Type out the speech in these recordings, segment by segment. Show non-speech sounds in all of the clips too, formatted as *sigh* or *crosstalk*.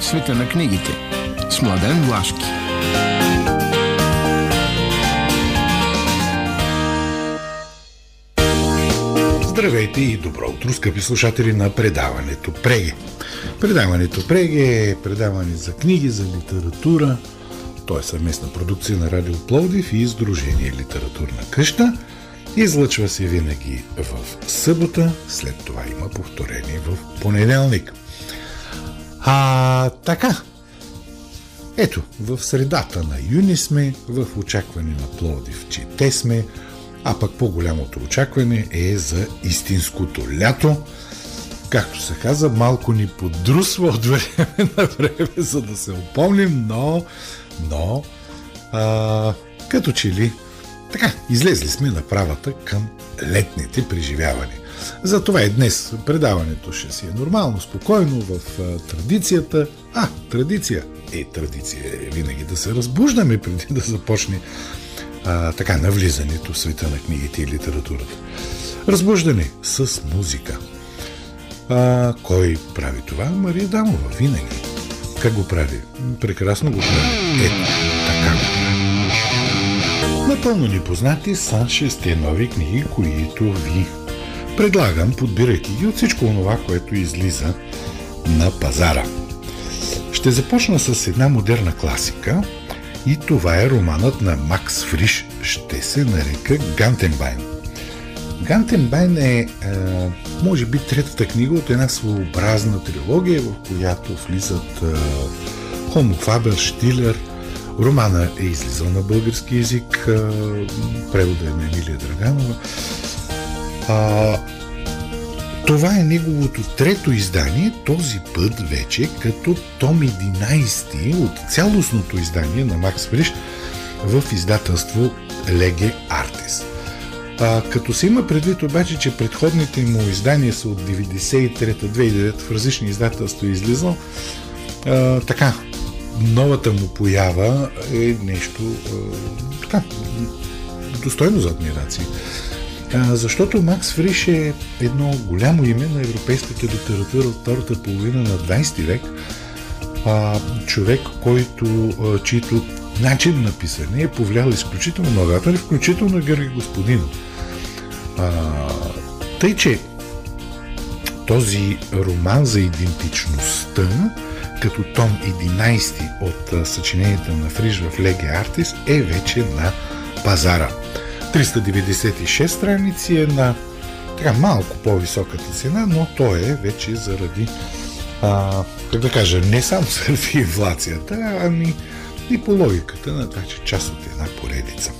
Света на книгите. С Младен Влашки. Здравейте и добро утро, скъпи слушатели на предаването Преге. Предаването Преге е предаване за книги, за литература. То е съвместна продукция на Радио Пловдив и Издружение Литературна къща. Излъчва се винаги в събота, след това има повторение в понеделник. А, така. Ето, в средата на юни сме, в очакване на Пловдив, че те сме, а пък по-голямото очакване е за истинското лято. Както се каза, малко ни подрусва от време на време, *laughs* за да се опомним, но, но, а, като че ли, така, излезли сме на правата към летните преживявания. Затова и днес предаването ще си е нормално, спокойно, в традицията. А, традиция. Е, традиция е винаги да се разбуждаме преди да започне а, така навлизането в света на книгите и литературата. Разбуждане с музика. А, кой прави това? Мария Дамова, винаги. Как го прави? Прекрасно го прави. Ето, така. Напълно ни познати са шесте нови книги, които ви предлагам, подбирайки ги от всичко това, което излиза на пазара. Ще започна с една модерна класика и това е романът на Макс Фриш, ще се нарека Гантенбайн. Гантенбайн е, е може би, третата книга от една своеобразна трилогия, в която влизат е, Хомо Фабер, Штилер. Романа е излизал на български язик, превода е на Емилия Драганова. А, това е неговото трето издание, този път вече като том 11 от цялостното издание на Макс Фриш в издателство Леге Артис. А, като се има предвид обаче, че предходните му издания са от 93-2009 в различни издателства е излизал, а, така, новата му поява е нещо а, така, достойно за адмирация. А, защото Макс Фриш е едно голямо име на европейската литература от втората половина на 20 век. А, човек, който, а, чието начин на писане е повлиял изключително много автори, включително Георги Господинов. А, тъй, че този роман за идентичността, като том 11 от съчиненията на Фриш в Леге Артис, е вече на пазара. 396 страници е на така малко по-високата цена, но то е вече заради, а, как да кажа, не само заради инфлацията, ами и по логиката на това, че част от една поредица.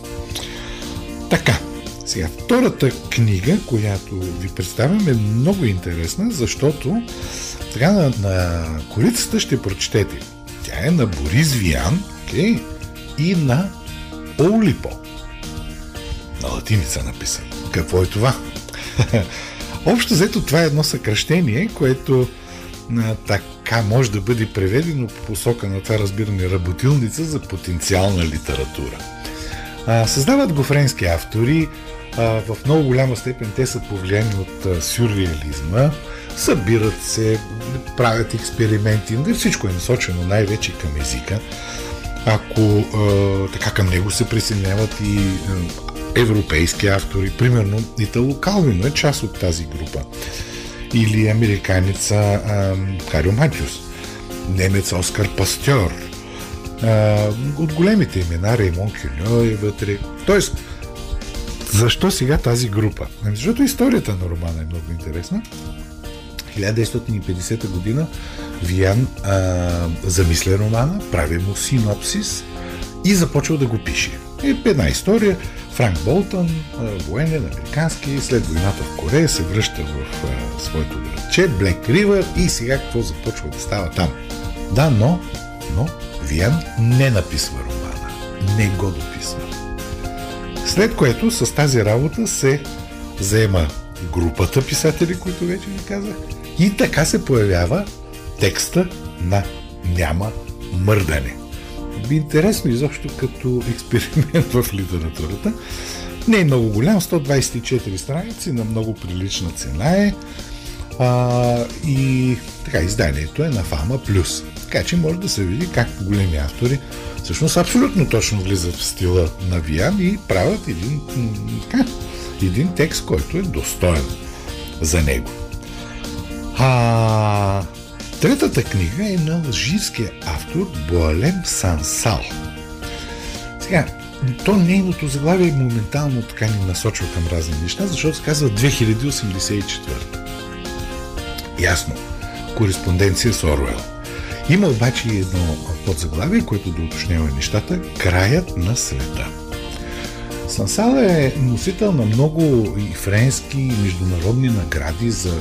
Така, сега втората книга, която ви представям е много интересна, защото така на, на корицата ще прочетете. Тя е на Борис Виян okay, и на Олипо на латиница написано. Какво е това? *laughs* Общо взето това е едно съкръщение, което а, така може да бъде преведено по посока на това разбиране работилница за потенциална литература. А, създават го френски автори, а, в много голяма степен те са повлияни от а, сюрреализма, събират се, правят експерименти, всичко е насочено най-вече към езика. Ако а, така към него се присъединяват и европейски автори, примерно Итало Калвин е част от тази група. Или американеца Харио Матюс, немец Оскар Пастьор, а, от големите имена Реймон Кюньо е вътре. Тоест, защо сега тази група? Ами, защото историята на романа е много интересна. 1950 година Виян а, замисля романа, прави му синопсис и започва да го пише. Е една история, Франк Болтън, военен, американски, след войната в Корея се връща в а, своето градче, Блек Ривър и сега какво започва да става там. Да, но, но Виан не написва романа. Не го дописва. След което с тази работа се заема групата писатели, които вече ви казах, и така се появява текста на Няма мърдане интересно изобщо като експеримент в литературата. Не е много голям, 124 страници на много прилична цена е. А, и така, изданието е на Фама Плюс. Така че може да се види как големи автори всъщност абсолютно точно влизат в стила на Виян и правят един, един текст, който е достоен за него. А, третата книга е на алжирския автор Боалем Сансал. Сега, то нейното заглавие моментално така ни насочва към разни неща, защото се казва 2084. Ясно. Кореспонденция с Оруел. Има обаче едно подзаглавие, което да уточнява нещата Краят на света. Сансал е носител на много и френски и международни награди за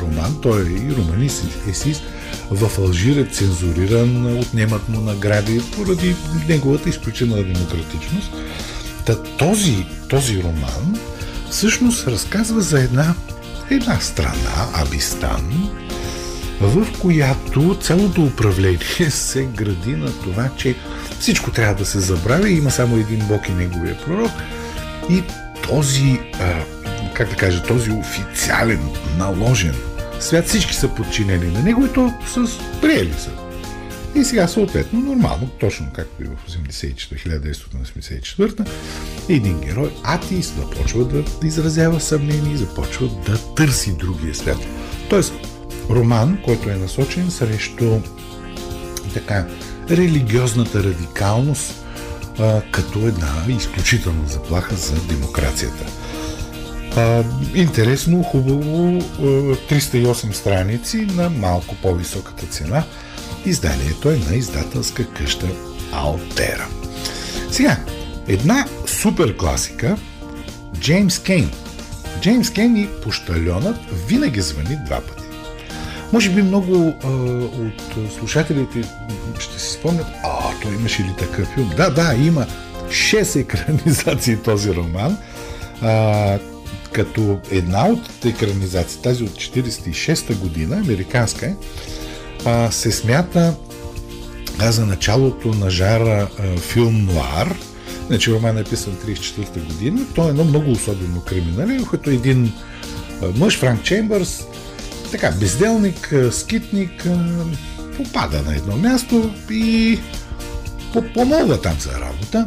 роман. Той е и романист, есист. В Алжир е цензуриран, отнемат му награди поради неговата изключена демократичност. Та този, този роман всъщност разказва за една, една страна, Абистан, в която цялото управление *laughs* се гради на това, че всичко трябва да се забрави, има само един Бог и неговия пророк. И този, а, как да кажа, този официален, наложен свят, всички са подчинени на него и то с приели са. И сега съответно, нормално, точно както и в 1984 един герой, атеист, започва да изразява съмнение и започва да търси другия свят. Тоест, роман, който е насочен срещу така религиозната радикалност а, като една изключителна заплаха за демокрацията. А, интересно, хубаво, 308 страници на малко по-високата цена. Изданието е на издателска къща Алтера. Сега, една супер класика Джеймс Кейн. Джеймс Кейн и пощальонът винаги звъни два пъти. Може би много а, от слушателите ще си спомнят, а, той имаше ли такъв филм? Да, да, има 6 екранизации *laughs* този роман, а, като една от екранизации, тази от 46-та година, американска е, а, се смята а, за началото на жара а, филм Нуар, Значи роман е писан 34-та година. Той е едно много особено криминален, като един мъж, Франк Чембърс, така, безделник, скитник, попада на едно място и помолва там за работа.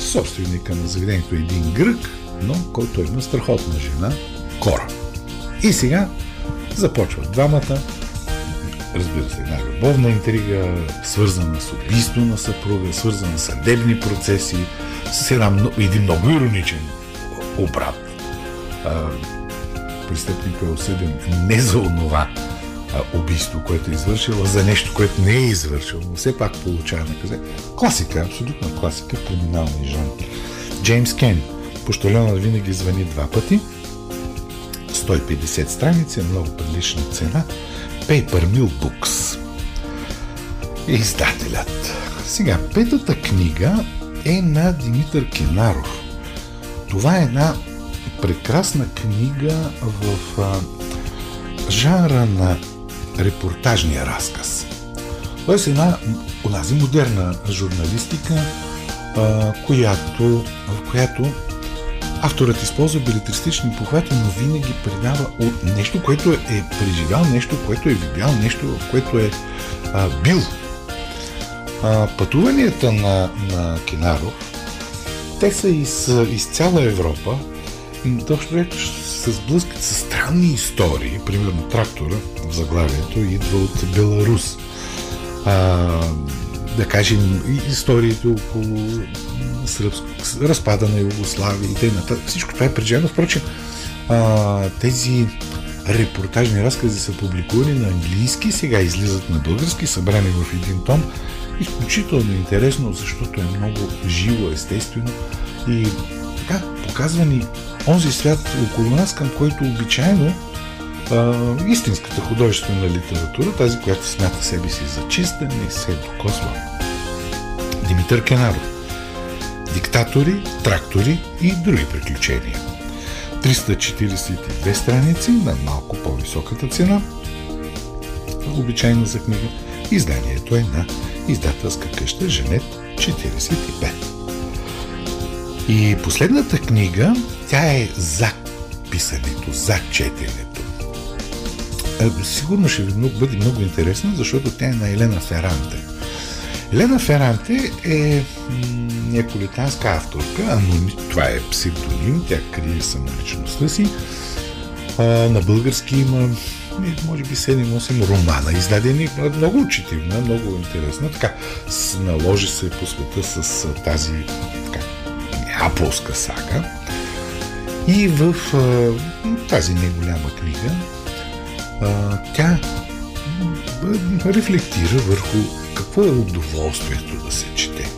Собственика на заведението е един грък, но който има страхотна жена, Кора. И сега започват двамата, разбира се, една любовна интрига, свързана с убийство на съпруга, свързана с съдебни процеси, с една, един много ироничен обрат престъпник е осъден не за онова а, убийство, което е извършил, а за нещо, което не е извършил, но все пак получава наказание. Класика, абсолютна класика, криминалния жанр. Джеймс Кен. Пощалена винаги звъни два пъти. 150 страници, много прилична цена. Paper Mill Books. Издателят. Сега, петата книга е на Димитър Кенаров. Това е една прекрасна книга в а, жанра на репортажния разказ. Тоест една онази модерна журналистика, а, която, в която авторът използва билетристични похвати, но винаги предава от нещо, което е преживял, нещо, което е видял, нещо, което е а, бил. А, пътуванията на, на Кинаров, те са из, из цяла Европа, точно ето се сблъскат с странни истории. Примерно трактора в заглавието идва от Беларус. А, да кажем, историите около сръбско, разпада на Югославия и т.н. Всичко това е прежено. Впрочем, а, тези репортажни разкази са публикувани на английски, сега излизат на български, събрани в един том. Изключително интересно, защото е много живо, естествено и така показва ни онзи свят около нас, към който обичайно а, истинската художествена литература, тази, която смята себе си за чиста, не се докосва. Димитър Кенаров. Диктатори, трактори и други приключения. 342 страници на малко по-високата цена, обичайно за книга. Изданието е на издателска къща Женет 45. И последната книга, тя е за писането, за четенето. сигурно ще ви бъде много интересна, защото тя е на Елена Феранте. Елена Феранте е неаполитанска авторка, аноним, това е псевдоним, тя крие самоличността си. А, на български има може би 7-8 романа, издадени много учитивна, много интересна. Така, наложи се по света с тази така, неаполска сага. И в а, тази неголяма книга а, тя рефлектира върху какво е удоволствието да се чете,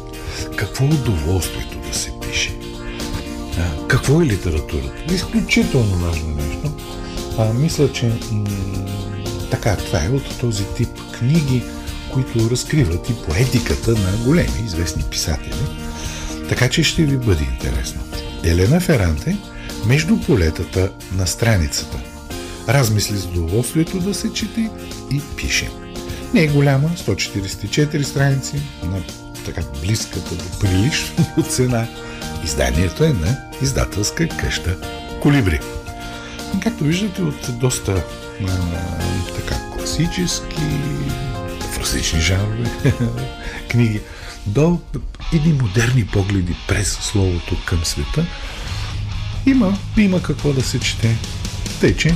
какво е удоволствието да се пише, а, какво е литературата. Изключително важно нещо. А, мисля, че м- така, това е от този тип книги, които разкриват и поетиката на големи известни писатели. Така че ще ви бъде интересно. Елена Феранте между полетата на страницата. Размисли с удоволствието да се чете и пише. Не е голяма, 144 страници, на така близката до прилична *laughs* цена. Изданието е на издателска къща Колибри. Както виждате от доста а, така класически, в различни жанрове *laughs* книги, до едни модерни погледи през словото към света, има, има какво да се чете. Тъй, че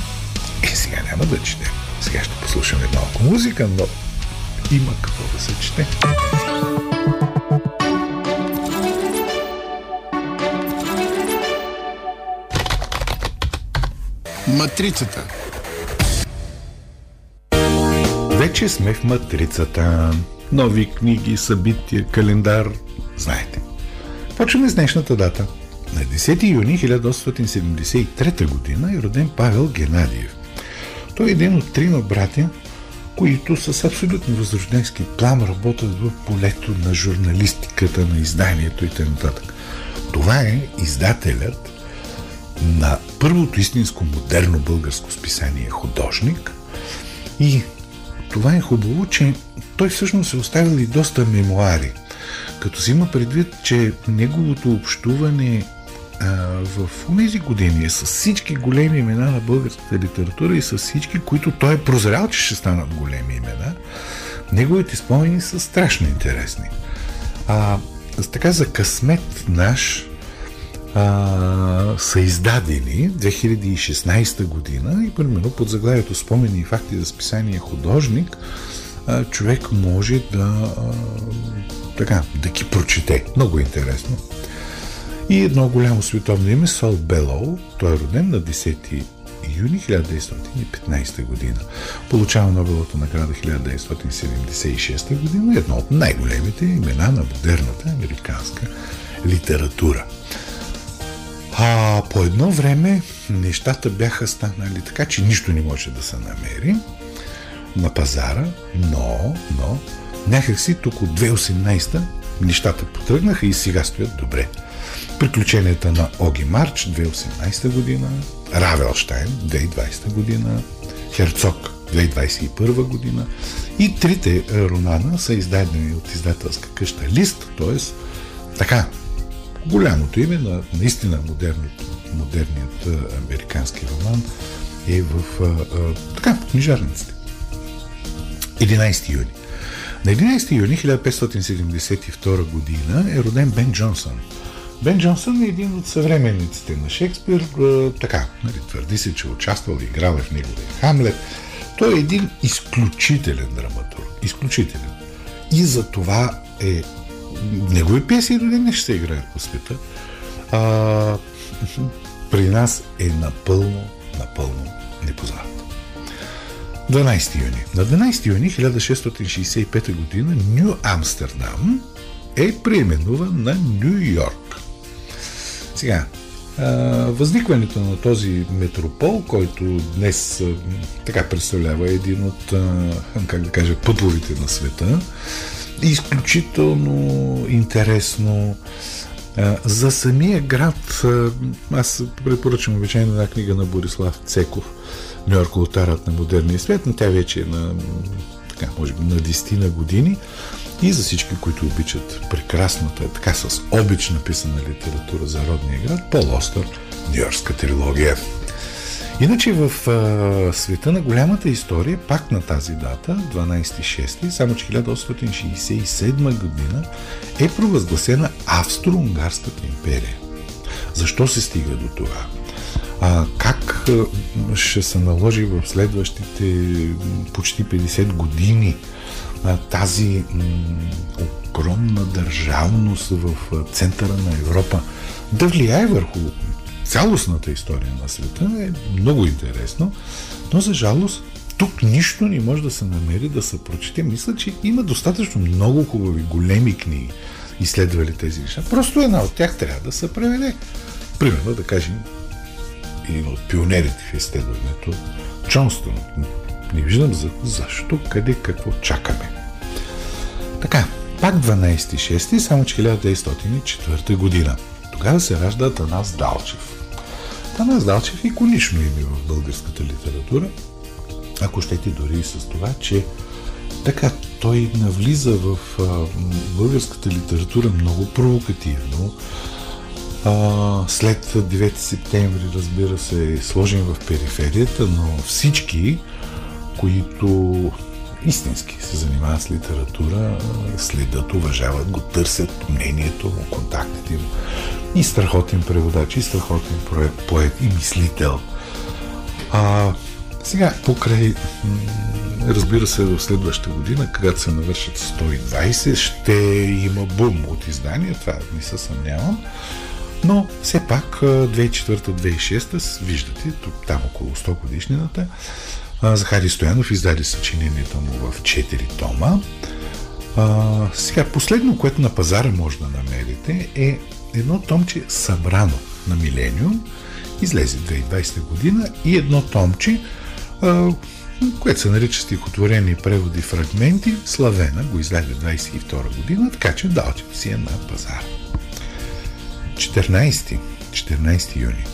е, сега няма да четем. Сега ще послушаме малко музика, но има какво да се чете. Матрицата. Вече сме в матрицата. Нови книги, събития, календар. Знаете. Почваме с днешната дата. На 10 юни 1873 г. е роден Павел Геннадиев. Той е един от трима братя, които с абсолютно възрожденски план работят в полето на журналистиката, на изданието и т.н. Това е издателят на първото истинско модерно българско списание Художник и това е хубаво, че той всъщност е оставил и доста мемуари. Като си има предвид, че неговото общуване в тези години с всички големи имена на българската литература и с всички, които той е прозрял, че ще станат големи имена, неговите спомени са страшно интересни. А, така за късмет наш а, са издадени 2016 година и примерно под заглавието Спомени и факти за списание художник а, човек може да а, така, да ги прочете. Много интересно. И едно голямо световно име Сол Белоу. Той е роден на 10 юни 1915 година. Получава Нобеловата награда 1976 година. Едно от най-големите имена на модерната американска литература. А по едно време нещата бяха станали така, че нищо не може да се намери на пазара, но, но някакси тук от 2018 нещата потръгнаха и сега стоят добре. Приключенията на Оги Марч 2018 година, Равелштайн 2020 година, Херцог 2021 година и трите романа са издадени от издателска къща Лист, т.е. така, голямото име на наистина модерният американски роман е в а, а, така, книжарниците. 11 юни. На 11 юни 1572 година е роден Бен Джонсън. Бен Джонсън е един от съвременниците на Шекспир. Така, нали, твърди се, че е участвал и играл в неговия Хамлет. Той е един изключителен драматург. Изключителен. И за това е негови песни до днес ще се играят по света. А, при нас е напълно, напълно непознат. 12 юни. На 12 юни 1665 г. Нью Амстердам е преименуван на Нью Йорк. Сега, възникването на този метропол, който днес така представлява един от, как да кажа, пътвовите на света, е изключително интересно. За самия град, аз препоръчвам обичайно една книга на Борислав Цеков, Нью Йорк Лотарът на модерния свят, но тя вече е на, така, може би, на 10 на години. И за всички, които обичат прекрасната, така с обич написана литература за родния град, Пол Остър, Нью-Йоркска трилогия. Иначе в а, света на голямата история, пак на тази дата, 12.6, само че 1867 година, е провъзгласена Австро-Унгарската империя. Защо се стига до това? А, как ще се наложи в следващите почти 50 години а, тази огромна държавност в центъра на Европа да влияе върху цялостната история на света е много интересно, но за жалост тук нищо не може да се намери да се прочете. Мисля, че има достатъчно много хубави, големи книги, изследвали тези неща. Просто една от тях трябва да се преведе. Примерно, да кажем, един от пионерите в изследването, Джонстон. Не виждам за, защо, къде, какво чакаме. Така, пак 12.6, само че 1904 година. Тогава се ражда Атанас Далчев. Атанас Далчев е иконично име в българската литература, ако щете дори и с това, че така той навлиза в а, българската литература много провокативно. А, след 9 септември, разбира се, е сложен в периферията, но всички, които истински се занимават с литература, следят, уважават го, търсят мнението му, контактите му. И страхотен преводач, и страхотен поет, и мислител. А, сега, покрай, разбира се, в следващата година, когато се навършат 120, ще има бум от издания, това не се съмнявам. Но все пак 2004-2006, виждате, там около 100 годишнината, Захари Стоянов издаде съчинението му в 4 тома. А, сега, последно, което на пазара може да намерите е едно томче събрано на Милениум, излезе 2020 година и едно томче, а, което се нарича стихотворени преводи фрагменти, Славена го издаде 22 година, така че далче си е на пазара. 14, 14 юни.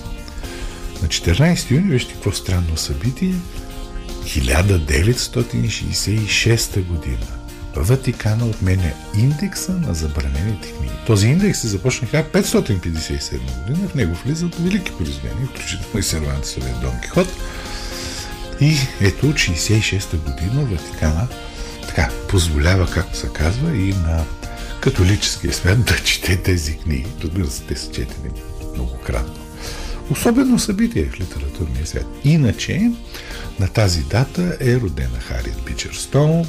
На 14 юни, вижте какво странно събитие, 1966 година Ватикана отменя индекса на забранените книги. Този индекс се започна 557 година, в него влизат велики произведения, включително и Сервантесовия Дон Кихот. И ето от 66 година Ватикана така позволява, както се казва, и на католическия свят да чете тези книги. Разбира се, те са четени многократно. Особено събитие в литературния свят. Иначе, на тази дата е родена Хариет Бичерстоун,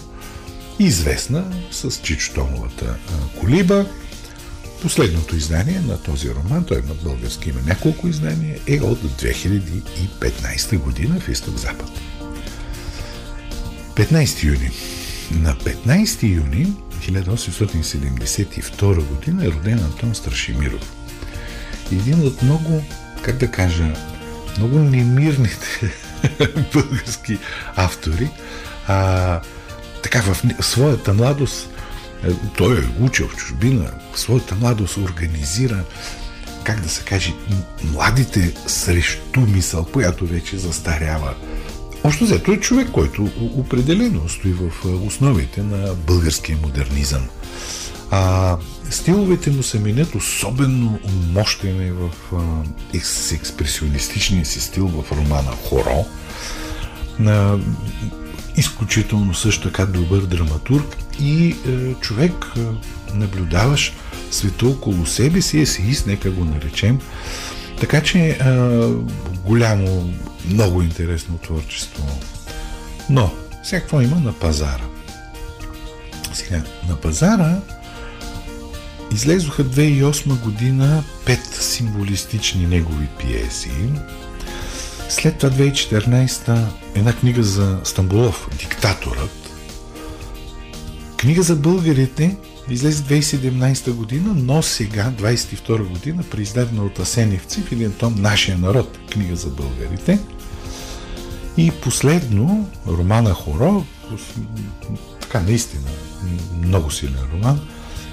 известна с Чичтомовата колиба. Последното издание на този роман, той на български има няколко издания, е от 2015 година в Изток-Запад. 15 юни. На 15 юни 1872 година е роден Антон Страшимиров. Един от много, как да кажа, много немирните *laughs* български автори. А, така в своята младост, е, той е учил в чужбина, в своята младост организира, как да се каже, младите срещу мисъл, която вече застарява. Още взето е човек, който определено стои в основите на българския модернизъм. А, стиловете му се минят особено мощен в а, с експресионистичния си стил в романа Хоро. А, изключително също така добър драматург и е, човек, е, наблюдаваш света около себе си, есеист, нека го наречем. Така че е, голямо, много интересно творчество. Но, какво има на пазара? Сега, на пазара излезоха 2008 година пет символистични негови пиеси. След това 2014 една книга за Стамбулов, Диктаторът. Книга за българите излезе 2017 година, но сега, 22 година, преиздадена от Асеневци в един том Нашия народ, книга за българите. И последно, романа Хоро, така наистина много силен роман,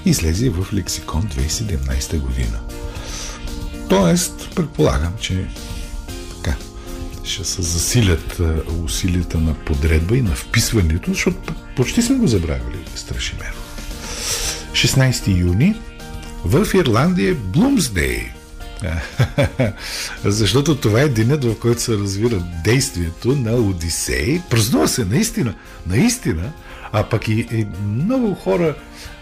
излезе в Лексикон 2017 година. Тоест, предполагам, че ще се засилят усилията на подредба и на вписването, защото почти сме го забравили Страшимеров. 16 юни в Ирландия е Блумсдей. *laughs* Защото това е денят, в който се развира действието на Одисей. Празнува се наистина, наистина, а пък и, и много хора,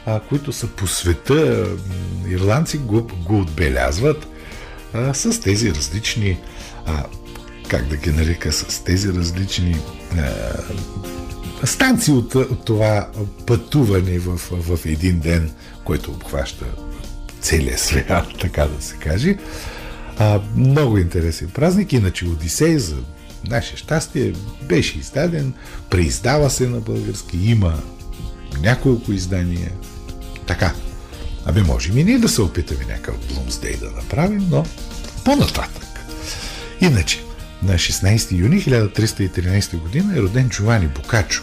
а, които са по света, ирландци го, го отбелязват а, с тези различни, а, как да ги нарека, с тези различни а, станции от, от това пътуване в, в един ден, който обхваща целия свят, *laughs* така да се каже. А, много интересен празник, иначе Одисей за наше щастие беше издаден, преиздава се на български, има няколко издания. Така. Абе, можем и ние да се опитаме някакъв Блумсдей да направим, но по-нататък. Иначе, на 16 юни 1313 година е роден Джовани Бокачо.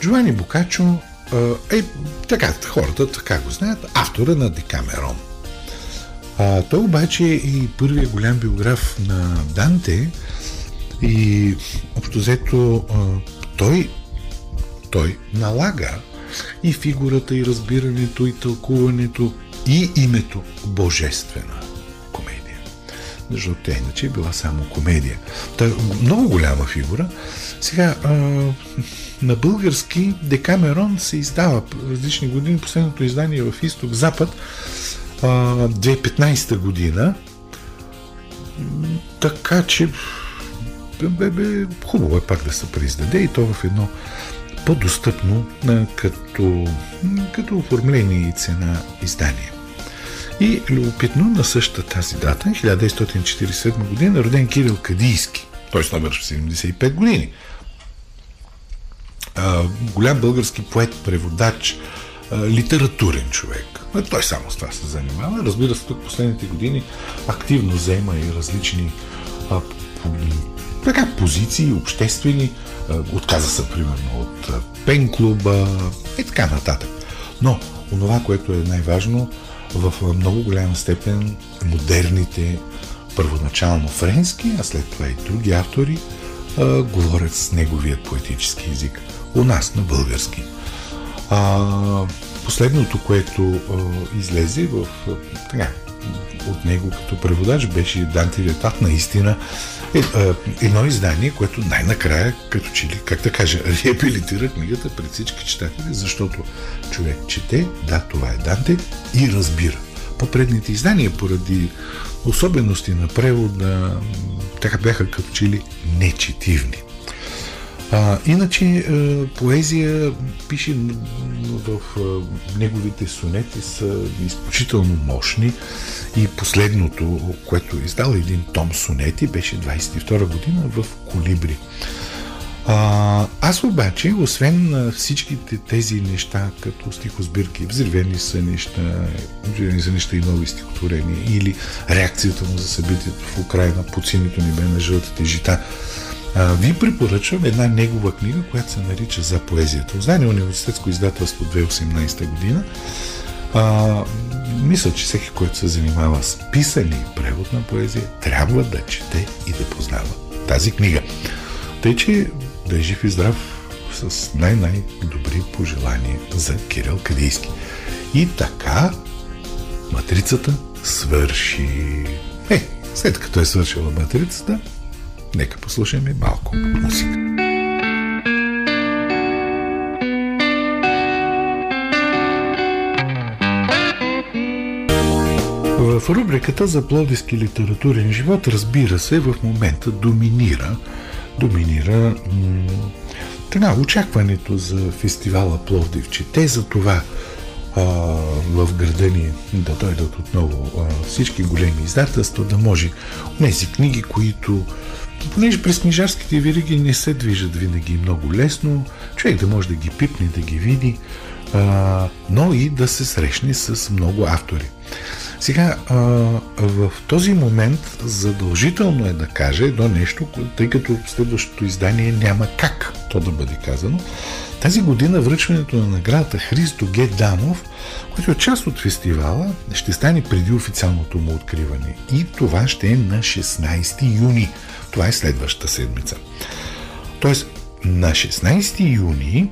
Джовани Бокачо е, така, хората така го знаят, автора на Декамерон. А, той обаче е и първият голям биограф на Данте и общо взето той, той налага и фигурата, и разбирането, и тълкуването, и името Божествена комедия. Защото тя иначе е била само комедия. Та много голяма фигура. Сега, а, на български Декамерон се издава различни години. Последното издание е в Изток-Запад 2015 година. Така че бе, бе, хубаво е пак да се преиздаде и то в едно по-достъпно като, като оформление и цена издание. И любопитно на същата тази дата, 1947 година, роден Кирил Кадийски, т.е. номер 75 години. А, голям български поет, преводач, а, литературен човек. А той само с това се занимава. Разбира се, тук последните години активно взема и различни а, така, позиции, обществени, отказа се примерно от пен-клуба и така нататък. Но, онова, което е най-важно, в много голяма степен модерните, първоначално френски, а след това и други автори, говорят с неговият поетически език. У нас на български. А, последното, което а, излезе в, така, от него като преводач беше Данте Ветат наистина е, е, едно издание, което най-накрая, като че ли, как да кажа, *laughs* реабилитира книгата пред всички читатели, защото човек чете, да, това е Данте и разбира. По-предните издания, поради особености на превода, така бяха като че ли нечетивни. А, иначе а, поезия пише в а, неговите сонети са изключително мощни и последното, което е издал един том сонети, беше 22 година в Колибри. А, аз обаче, освен всичките тези неща, като стихосбирки, взривени са неща, взривени са неща и нови стихотворения, или реакцията му за събитието в Украина, поциното ни бе на жълтите жита, а, ви препоръчвам една негова книга, която се нарича За поезията. Знание университетско издателство 2018 година. А, мисля, че всеки, който се занимава с писане и превод на поезия, трябва да чете и да познава тази книга. Тъй, че да е жив и здрав с най-най-добри пожелания за Кирил Кадийски. И така матрицата свърши. Е, след като е свършила матрицата, Нека послушаме малко музика. В рубриката за плодиски литературен живот, разбира се, в момента доминира, доминира така, очакването за фестивала Пловдив чете, за това в града ни да дойдат отново а, всички големи издателства, да може тези книги, които понеже през книжарските вириги не се движат винаги много лесно, човек да може да ги пипне, да ги види, а, но и да се срещне с много автори. Сега, а, в този момент задължително е да каже едно нещо, тъй като следващото издание няма как то да бъде казано. Тази година връчването на наградата Христо Г. Данов, който е част от фестивала, ще стане преди официалното му откриване. И това ще е на 16 юни. Това е следващата седмица. Тоест, на 16 юни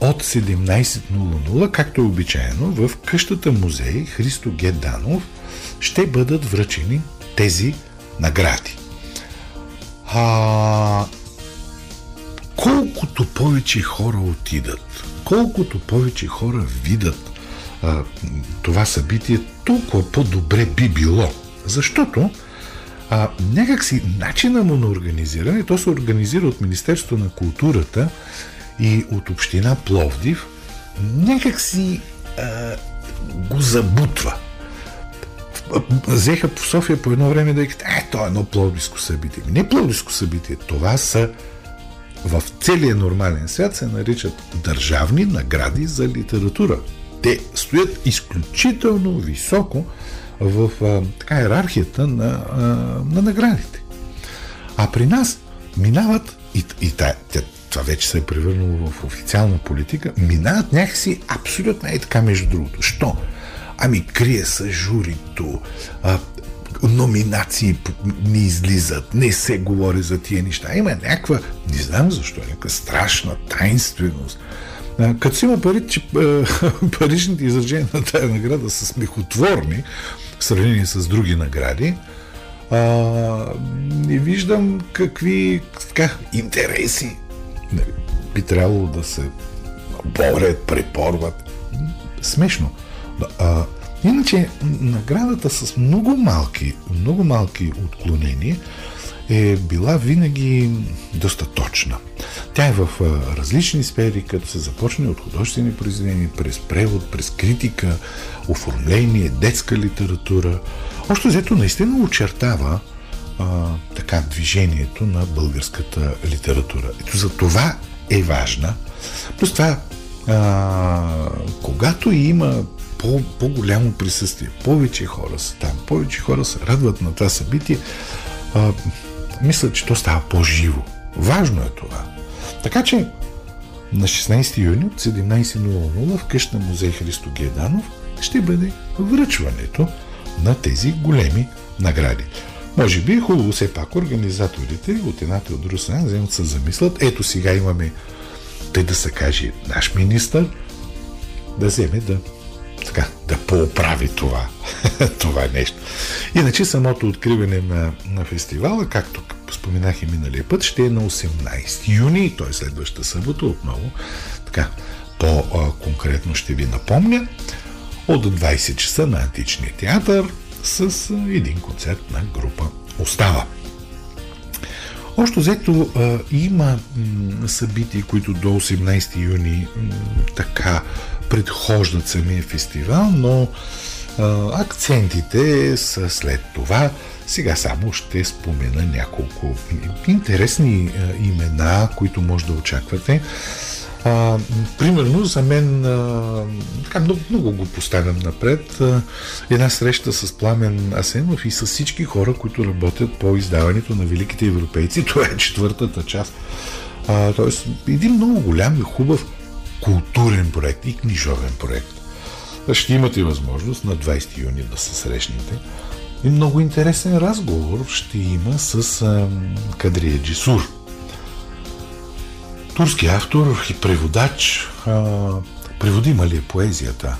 от 17.00, както е обичайно, в къщата музей Христо Геданов ще бъдат връчени тези награди. А, колкото повече хора отидат, колкото повече хора видят а, това събитие, толкова по-добре би било. Защото а, някакси начина му на организиране, то се организира от Министерството на културата и от Община Пловдив, някакси а, го забутва. Взеха по София по едно време да кажат, е, то е едно пловдивско събитие. Не пловдивско събитие, това са в целия нормален свят се наричат държавни награди за литература. Те стоят изключително високо в а, така иерархията на, а, на наградите. А при нас минават и, и тя, това вече се е превърнало в официална политика, минават някакси абсолютно е така между другото. Що? Ами крие се журито, а, номинации не излизат, не се говори за тия неща. Има някаква, не знам защо, някаква страшна тайнственост. Като си има пари, че *laughs* паричните изражения на тая награда са смехотворни в сравнение с други награди, а, не виждам какви така, интереси би трябвало да се борят, препорват. Смешно. А, иначе наградата с много малки, много малки отклонения е била винаги доста точна. Тя е в различни сфери, като се започне от художествени произведения, през превод, през критика, оформление, детска литература. Още взето наистина очертава а, така движението на българската литература. Ето за това е важна. Плюс това, а, когато има по, по-голямо присъствие, повече хора са там, повече хора се радват на това събитие, а, мисля, че то става по-живо. Важно е това. Така че на 16 юни от 17.00 в къща музей Христо Геданов ще бъде връчването на тези големи награди. Може би е хубаво все пак организаторите от едната и от друга страна вземат се замислят. Ето сега имаме, тъй да се каже, наш министър да вземе да така, да пооправи това, *laughs* това нещо. Иначе самото откриване на, на фестивала, както споменах и миналия път, ще е на 18 юни, т.е. следващата събота отново. Така, по-конкретно ще ви напомня, от 20 часа на Античния театър с един концерт на група Остава. Още взето има събития, които до 18 юни така предхождат самия фестивал, но а, акцентите са след това. Сега само ще спомена няколко интересни а, имена, които може да очаквате. А, примерно за мен а, така много, много го поставям напред. А, една среща с Пламен Асенов и с всички хора, които работят по издаването на Великите европейци. *laughs* Това е четвъртата част. А, тоест, един много голям и хубав културен проект и книжовен проект. Ще имате възможност на 20 юни да се срещнете. И много интересен разговор ще има с Кадрия Джисур. Турски автор и преводач. А, преводима ли е поезията?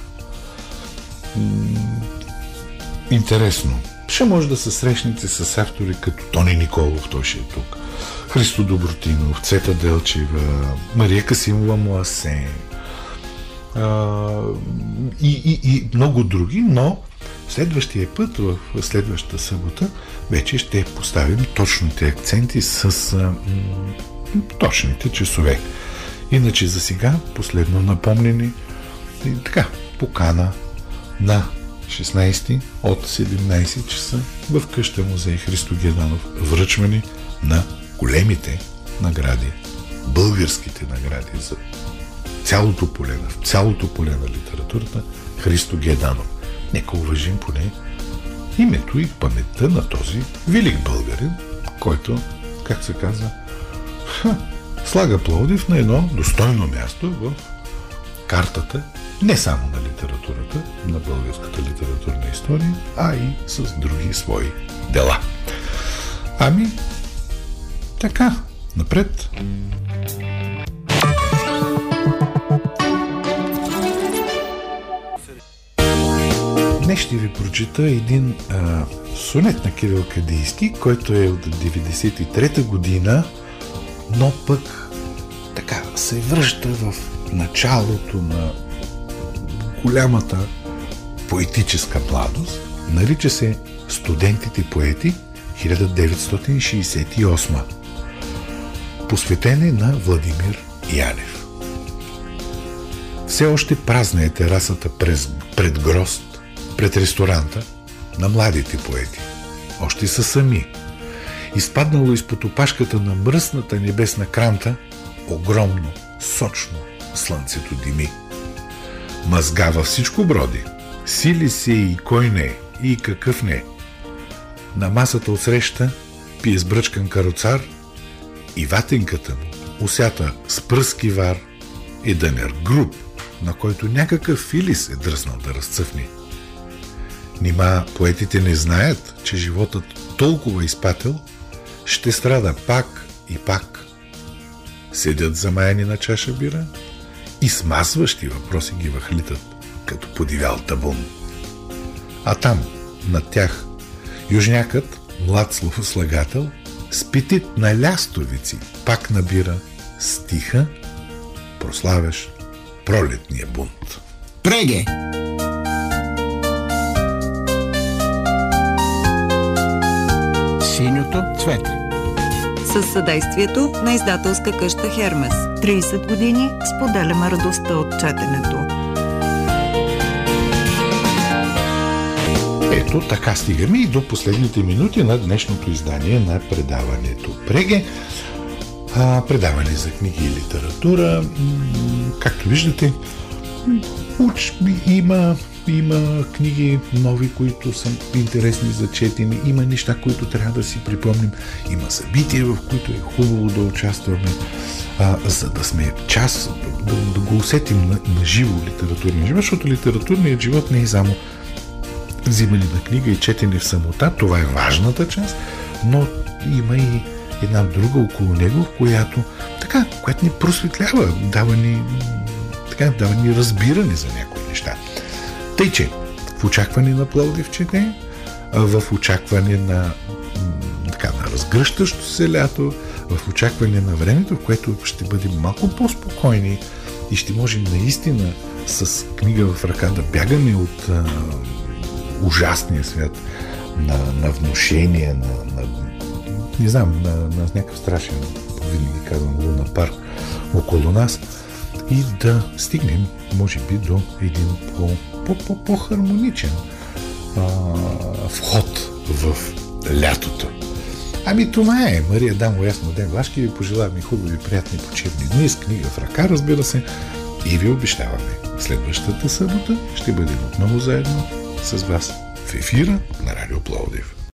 Интересно. Ще може да се срещнете с автори като Тони Николов, той ще е тук. Христо Добротинов, Цета Делчева, Мария Касимова Муасе и, и, и много други, но следващия път, в следващата събота, вече ще поставим точните акценти с а, точните часове. Иначе за сега, последно напомнени, и така, покана на 16 от 17 часа в къща музей Христо Геданов връчване на големите награди, българските награди за цялото поле, в цялото поле на литературата Христо Геданов. Нека уважим поне името и паметта на този велик българин, който, как се казва, ха, слага Пловдив на едно достойно място в картата не само на литературата, на българската литературна история, а и с други свои дела. Ами, така, напред. Днес ще ви прочита един а, сонет на Кирил Кадийски, който е от 93-та година, но пък така се връща в началото на голямата поетическа младост. Нарича се Студентите поети 1968. Посветене на Владимир Янев. Все още празна е терасата през, пред Грост, пред ресторанта на младите поети. Още са сами. Изпаднало изпод опашката на мръсната небесна кранта, огромно, сочно слънцето дими. Мазгава всичко броди. Сили се и кой не, и какъв не. На масата отсреща пие сбръчкан кароцар и ватенката му, усята с пръски вар, е дънер груб, на който някакъв филис е дръснал да разцъфни. Нима поетите не знаят, че животът толкова изпател ще страда пак и пак. Седят замаяни на чаша бира и смазващи въпроси ги въхлитат, като подивял табун. А там, над тях, южнякът, млад словослагател, спитит на лястовици, пак набира стиха, прославящ пролетния бунт. Преге! Синьото цвете. С съдействието на издателска къща Хермес. 30 години споделяме радостта от четенето. Ето така стигаме и до последните минути на днешното издание на предаването Преге. А, предаване за книги и литература. Както виждате, уч, има, има книги нови, които са интересни за четене. Има неща, които трябва да си припомним. Има събития, в които е хубаво да участваме, а, за да сме част, да, да го усетим на, на живо литературния живот, защото литературният живот не е само взимане на книга и четене в самота. Това е важната част, но има и една друга около него, която така, която ни просветлява, дава ни, така, дава ни разбиране за някои неща. Тъй, че в очакване на Пловдивчете, в очакване на така, на разгръщащо се лято, в очакване на времето, в което ще бъдем малко по-спокойни и ще можем наистина с книга в ръка да бягаме от а, ужасния свят на, на внушение, на, на не знам, на, на някакъв страшен, винаги казвам, луна парк около нас и да стигнем, може би, до един по, по-хармоничен вход в лятото. Ами това е. Мария Дамо, ясно ден Влашки ви пожелаваме хубави, приятни почивни дни с книга в ръка, разбира се. И ви обещаваме, следващата събота ще бъдем отново заедно с вас в ефира на Радио Пловдив.